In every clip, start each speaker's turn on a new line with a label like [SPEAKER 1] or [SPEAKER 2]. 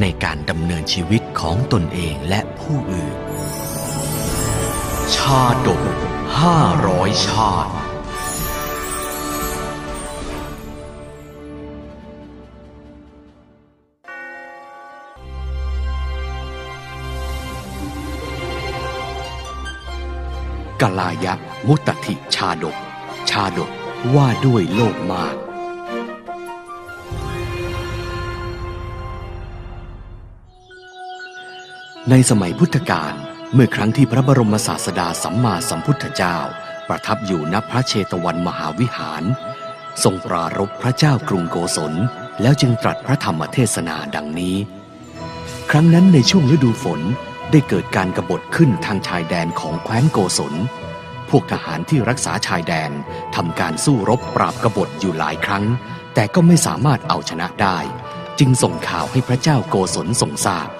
[SPEAKER 1] ในการดำเนินชีวิตของตนเองและผู้อื่น ชาดกห้าร้อยชาติกลายะมุตติชาดก ชาดกว่าด้วยโลกมาก ในสมัยพุทธกาลเมื่อครั้งที่พระบรมศาสดาสัมมาสัมพุทธเจ้า ประทับอยู่ณพระเชตวันมหาวิหาร ทรงปรารบพระเจ้ากรุงโกศล แล้วจึงตรัสพระธรรมเทศนาดังนี้ ครั้งนั้นในช่วงฤดูฝนได้เกิดการกบฏขึ้นทางชายแดนของแคว้นโกศล พวกทหารที่รักษาชายแดนทำการสู้รบปราบกบฏอยู่หลายครั้ง แต่ก็ไม่สามารถเอาชนะได้ จึงส่งข่าวให้พระเจ้าโกศลทรงทราบ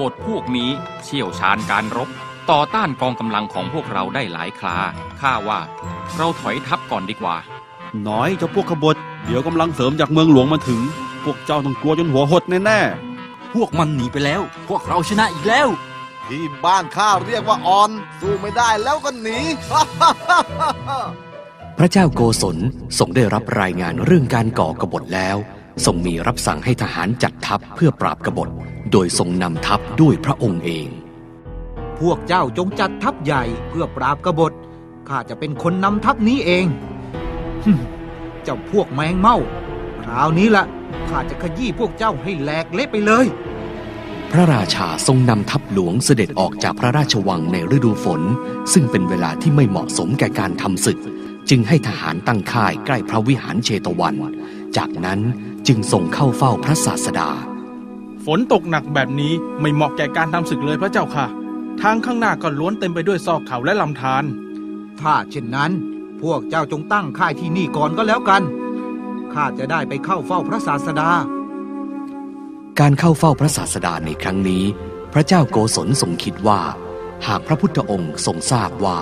[SPEAKER 2] บฏพวกนี้เชี่ยวชาญการรบ ต่อต้านกองกำลังของพวกเราได้หลายคราข้าว่าเราถอยทัพก่อนดีกว่า
[SPEAKER 3] น้อยเจ้าพวกขบฏ เดี๋ยวกำลังเสริมจากเมืองหลวงมาถึง พวกเจ้าต้องกลัวจนหัวหดแน่
[SPEAKER 4] พวกมันหนีไปแล้ว พวกเราชนะอีกแล้ว
[SPEAKER 5] ที่บ้านข้าเรียกว่าออน สู้ไม่ได้แล้วก็หนี
[SPEAKER 1] พระเจ้าโกศลทรงได้รับรายงานเรื่องการก่อกบฏแล้วทรงมีรับสั่งให้ทหารจัดทัพเพื่อปราบกบฏ โดยทรงนำทัพด้วยพระองค์เอง
[SPEAKER 6] พวกเจ้าจงจัดทัพใหญ่เพื่อปราบกบฏ ข้าจะเป็นคนนำทัพนี้เองฮึ่มเจ้าพวกแมงเม่าคราวนี้ละข้าจะขยี้พวกเจ้าให้แหลกเละไปเลย
[SPEAKER 1] พระราชาทรงนำทัพหลวงเสด็จออกจากพระราชวังในฤดูฝน ซึ่งเป็นเวลาที่ไม่เหมาะสมแก่การทำศึก จึงให้ทหารตั้งค่ายใกล้พระวิหารเชตวัน จากนั้นจึงส่งเข้าเฝ้าพระศาสดา
[SPEAKER 7] ฝนตกหนักแบบนี้ไม่เหมาะแก่การทำศึกเลยพระเจ้าค่ะ ทางข้างหน้าก็ล้วนเต็มไปด้วยซอกเขาและลำธาร
[SPEAKER 6] ถ้าเช่นนั้น พวกเจ้าจงตั้งค่ายที่นี่ก่อนก็แล้วกันข้าจะได้ไปเข้าเฝ้าพระศาสดา
[SPEAKER 1] การเข้าเฝ้าพระศาสดาในครั้งนี้ พระเจ้าโกศลทรงคิดว่า หากพระพุทธองค์ทรงทราบว่า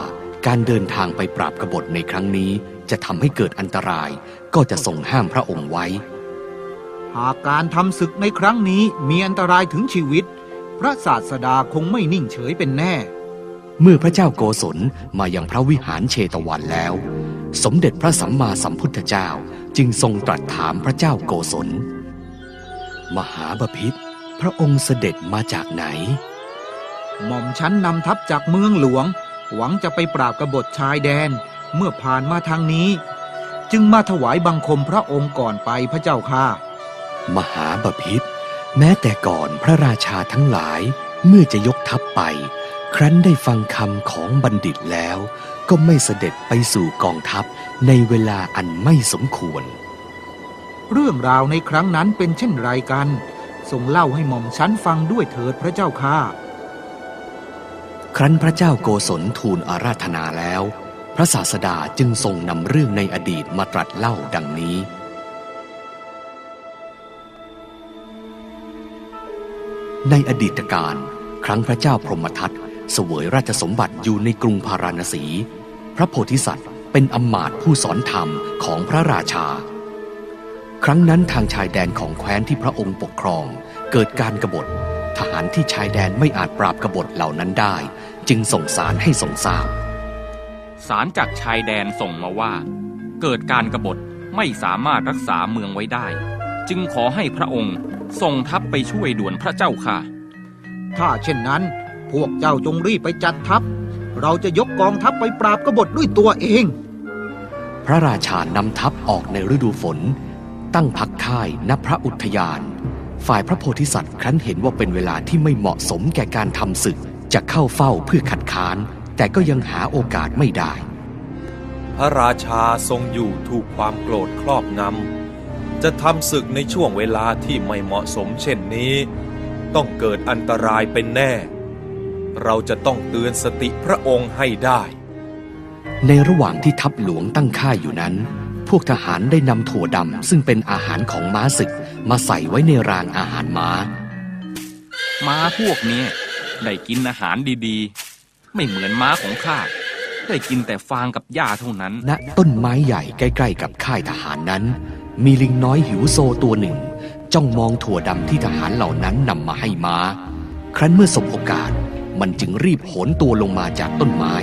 [SPEAKER 1] การเดินทางไปปราบกบฏในครั้งนี้จะทำให้เกิดอันตรายก็จะทรงห้ามพระองค์ไว้
[SPEAKER 6] หากการทำศึกในครั้งนี้มีอันตรายถึงชีวิต พระศาสดาคงไม่นิ่งเฉยเป็นแน่
[SPEAKER 1] เมื่อพระเจ้าโกศลมายังพระวิหารเชตวันแล้ว สมเด็จพระสัมมาสัมพุทธเจ้าจึงทรงตรัสถามพระเจ้าโกศล มหาบพิษพระองค์เสด็จมาจากไหน
[SPEAKER 6] หม่อมฉันนำทัพจากเมืองหลวง หวังจะไปปราบกบฏชายแดนเมื่อผ่านมาทางนี้ จึงมาถวายบังคมพระองค์ก่อนไปพระเจ้าค่ะ
[SPEAKER 1] มหาบพิษแม้แต่ก่อนพระราชาทั้งหลายเมื่อจะยกทัพไป ครั้นได้ฟังคำของบัณฑิตแล้ว ก็ไม่เสด็จไปสู่กองทัพในเวลาอันไม่สมควร
[SPEAKER 6] เรื่องราวในครั้งนั้นเป็นเช่นไรกัน ทรงเล่าให้หม่อมฉันฟังด้วยเถิดพระเจ้าค่ะ
[SPEAKER 1] ครั้นพระเจ้าโกศลทูลอาราธนาแล้ว พระศาสดาจึงทรงนำเรื่องในอดีตมาตรัสเล่าดังนี้ ในอดีตการ ครั้งพระเจ้าพรหมทัตเสวยราชสมบัติอยู่ในกรุงพาราณสี พระโพธิสัตว์เป็นอมาตผู้สอนธรรมของพระราชา ครั้งนั้นทางชายแดนของแคว้นที่พระองค์ปกครอง เกิดการกบฏ ทหารที่ชายแดนไม่อาจปราบกบฏเหล่านั้นได้ จึงส่งสารให้ทรงทราบ
[SPEAKER 2] สารจากชายแดนส่งมาว่า เกิดการกบฏไม่สามารถรักษาเมืองไว้ได้ จึงขอให้พระองค์ส่งทัพไปช่วยด่วนพระเจ้าค่ะ
[SPEAKER 6] ถ้าเช่นนั้น พวกเจ้าจงรีบไปจัดทัพ เราจะยกกองทัพไปปราบกบฏด้วยตัวเอง
[SPEAKER 1] พระราชานำทัพออกในฤดูฝน ตั้งพักค่ายณพระอุทยาน ฝ่ายพระโพธิสัตว์ครั้นเห็นว่าเป็นเวลาที่ไม่เหมาะสมแก่การทำศึกจะเข้าเฝ้าเพื่อขัดค้าน แต่ก็ยังหาโอกาสไม่ได้
[SPEAKER 8] พระราชาทรงอยู่ถูกความโกรธครอบงำ จะทำศึกในช่วงเวลาที่ไม่เหมาะสมเช่นนี้ ต้องเกิดอันตรายเป็นแน่ เราจะต้องเตือนสติพระองค์ให้ได้
[SPEAKER 1] ในระหว่างที่ทัพหลวงตั้งค่ายอยู่นั้น พวกทหารได้นำถั่วดำซึ่งเป็นอาหารของม้าศึกมาใส่ไว้ในรางอาหารม้า
[SPEAKER 2] ม้าพวกเนี้ยได้กินอาหารดีๆ ไม่เหมือนม้าของข้าได้กินแต่ฟางกับหญ้าเท่านั้น
[SPEAKER 1] ณ ต้นไม้ใหญ่ใกล้ ๆ กับค่ายทหารนั้น มีลิงน้อยหิวโซตัวหนึ่ง จ้องมองถั่วดำที่ทหารเหล่านั้นนำมาให้ม้า ครั้นเมื่อสบโอกาส มันจึงรีบโหนตัวลงมาจากต้นไม้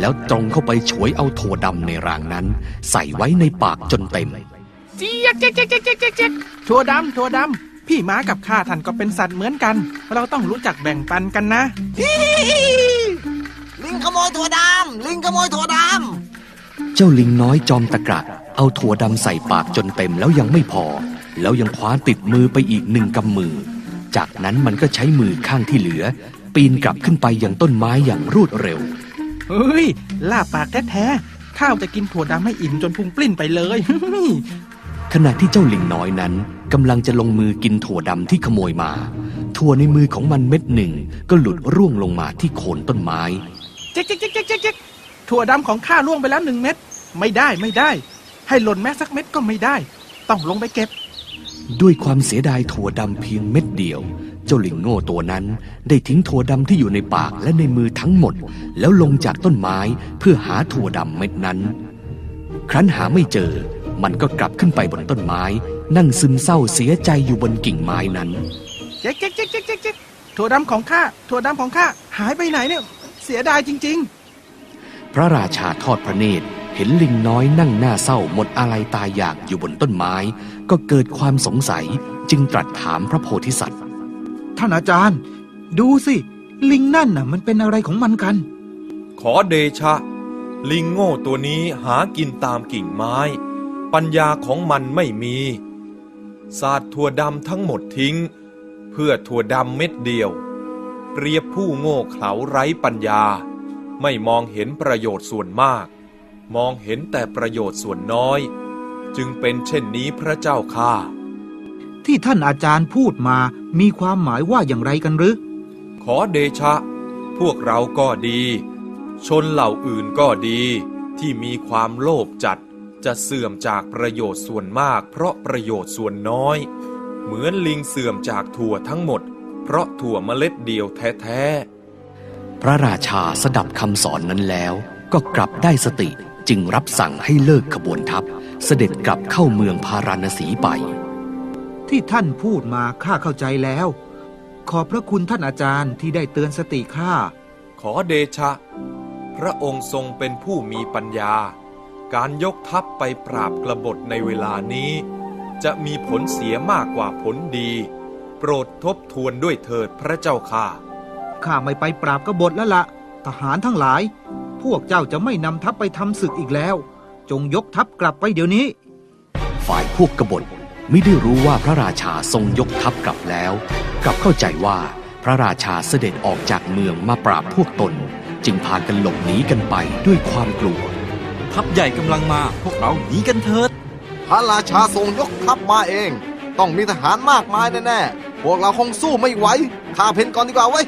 [SPEAKER 1] แล้วตรงเข้าไปฉวยเอาถั่วดำในรางนั้น ใส่ไว้ในปากจนเต็ม
[SPEAKER 7] เจี๊ยกเจ๊กเจ๊กเจ๊กเจ๊กเจ๊กเจ๊กถั่วดำถั่วดำพี่ม้ากับข้าท่านก็เป็นสัตว์เหมือนกัน เราต้องรู้จักแบ่งปันกันนะ
[SPEAKER 5] ลิงขโมยถั่วดำลิงขโมยถั่วด
[SPEAKER 1] เจ้าลิงน้อยจอมตะกระ เอาถั่วดำใส่ปากจนเต็มแล้วยังไม่พอ แล้วยังคว้าติดมือไปอีกหนึ่งกำมือ จากนั้นมันก็ใช้มือข้างที่เหลือ ปีนกลับขึ้นไปยังต้นไม้อย่างรวดเร็ว
[SPEAKER 7] เฮ้ย ล่าปากแท้ๆข้าวจะกินถั่วดำให้อิ่มจนพุงปลิ้นไปเลย
[SPEAKER 1] ขณะที่เจ้าลิงน้อยนั้นกำลังจะลงมือกินถั่วดำที่ขโมยมา ถั่วในมือของมันเม็ดหนึ่งก็หลุดร่วงลงมาที่โคนต้นไม้
[SPEAKER 7] เจ๊กเจ๊กเจ๊กเจ๊กเจ๊กเจ๊กถั่วดำของข้าล่วงไปแล้วหนึ่งเม็ด ไม่ได้ไม่ได้ ให้หล่นแม้สักเม็ดก็ไม่ได้ ต้องลงไปเก็บ
[SPEAKER 1] ด้วยความเสียดายถั่วดำเพียงเม็ดเดียว เจ้าลิงโง่ตัวนั้น ได้ทิ้งถั่วดำที่อยู่ในปากและในมือทั้งหมด แล้วลงจากต้นไม้เพื่อหาถั่วดำเม็ดนั้น ครั้นหาไม่เจอ มันก็กลับขึ้นไปบนต้นไม้ นั่งซึมเศร้าเสียใจอยู่บนกิ่งไม้นั้น
[SPEAKER 7] เจ๊กเจ๊กเจ๊กเจ๊กเจ๊กเจ๊กถั่วดำของข้าถั่วดำของข้าหายไปไหนเนี่ย เสียดายจริง
[SPEAKER 1] พระราชาทอดพระเนตร เห็นลิงน้อยนั่งหน้าเศร้าหมดอะไรตายอยากอยู่บนต้นไม้ ก็เกิดความสงสัยจึงตรัสถามพระโพธิสัตว์
[SPEAKER 6] ท่านอาจารย์ ดูสิ ลิงนั่นน่ะ มันเป็นอะไรของมันกัน
[SPEAKER 8] ขอเดชะ ลิงโง่ตัวนี้หากินตามกิ่งไม้ ปัญญาของมันไม่มีสาดถั่วดำทั้งหมดทิ้ง เพื่อถั่วดำเม็ดเดียวเปรียบผู้โง่เขลาไร้ปัญญา ไม่มองเห็นประโยชน์ส่วนมาก มองเห็นแต่ประโยชน์ส่วนน้อย จึงเป็นเช่นนี้พระเจ้าค่า
[SPEAKER 6] ที่ท่านอาจารย์พูดมามีความหมายว่าอย่างไรกันหรือ
[SPEAKER 8] ขอเดชะ พวกเราก็ดี ชนเหล่าอื่นก็ดี ที่มีความโลภจัดจะเสื่อมจากประโยชน์ส่วนมาก เพราะประโยชน์ส่วนน้อย เหมือนลิงเสื่อมจากถั่วทั้งหมด เพราะถั่วเมล็ดเดียวแท้ๆ
[SPEAKER 1] พระราชาสดับคำสอนนั้นแล้วก็กลับได้สติ จึงรับสั่งให้เลิกขบวนทัพ เสด็จกลับเข้าเมืองพาราณสีไป
[SPEAKER 6] ที่ท่านพูดมาข้าเข้าใจแล้ว ขอบพระคุณท่านอาจารย์ที่ได้เตือนสติข้า
[SPEAKER 8] ขอเดชะ พระองค์ทรงเป็นผู้มีปัญญา การยกทัพไปปราบกบฏในเวลานี้ จะมีผลเสียมากกว่าผลดี โปรดทบทวนด้วยเถิดพระเจ้าค่ะ
[SPEAKER 6] ข้าไม่ไปปราบกบฏแล้วละทหารทั้งหลาย พวกเจ้าจะไม่นำทัพไปทำศึกอีกแล้ว จงยกทัพกลับไปเดี๋ยวนี้
[SPEAKER 1] ฝ่ายพวกกบฏไม่ได้รู้ว่าพระราชาทรงยกทัพกลับแล้ว กลับเข้าใจว่าพระราชาเสด็จออกจากเมืองมาปราบพวกตน จึงพากันหลบหนีกันไปด้วยความกลัว
[SPEAKER 4] ทัพใหญ่กำลังมาพวกเราหนีกันเถิดำ
[SPEAKER 5] พระราชาทรงยกทัพมาเอง ต้องมีทหารมากมายแน่ๆพวกเราคงสู้ไม่ไหวข้าเพนก่อนดีกว่าเว้ย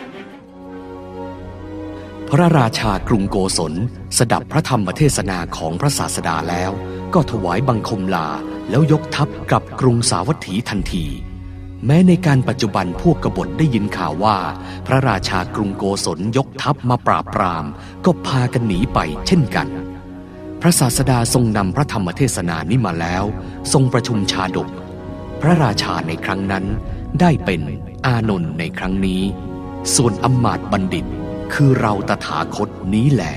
[SPEAKER 1] พระราชากรุงโกศลสดับพระธรรมเทศนาของพระศาสดาแล้ว ก็ถวายบังคมลาแล้วยกทัพกลับกรุงสาวัตถีทันที แม้ในการปัจจุบันพวกกบฏได้ยินข่าวว่า พระราชากรุงโกศลยกทัพมาปราบปราม ก็พากันหนีไปเช่นกัน พระศาสดาทรงนำพระธรรมเทศนานี้มาแล้ว ทรงประชุมชาดก พระราชาในครั้งนั้นได้เป็นอานนท์ในครั้งนี้ ส่วนอำมาต์บัณฑิต คือเราตถาคตนี้แหละ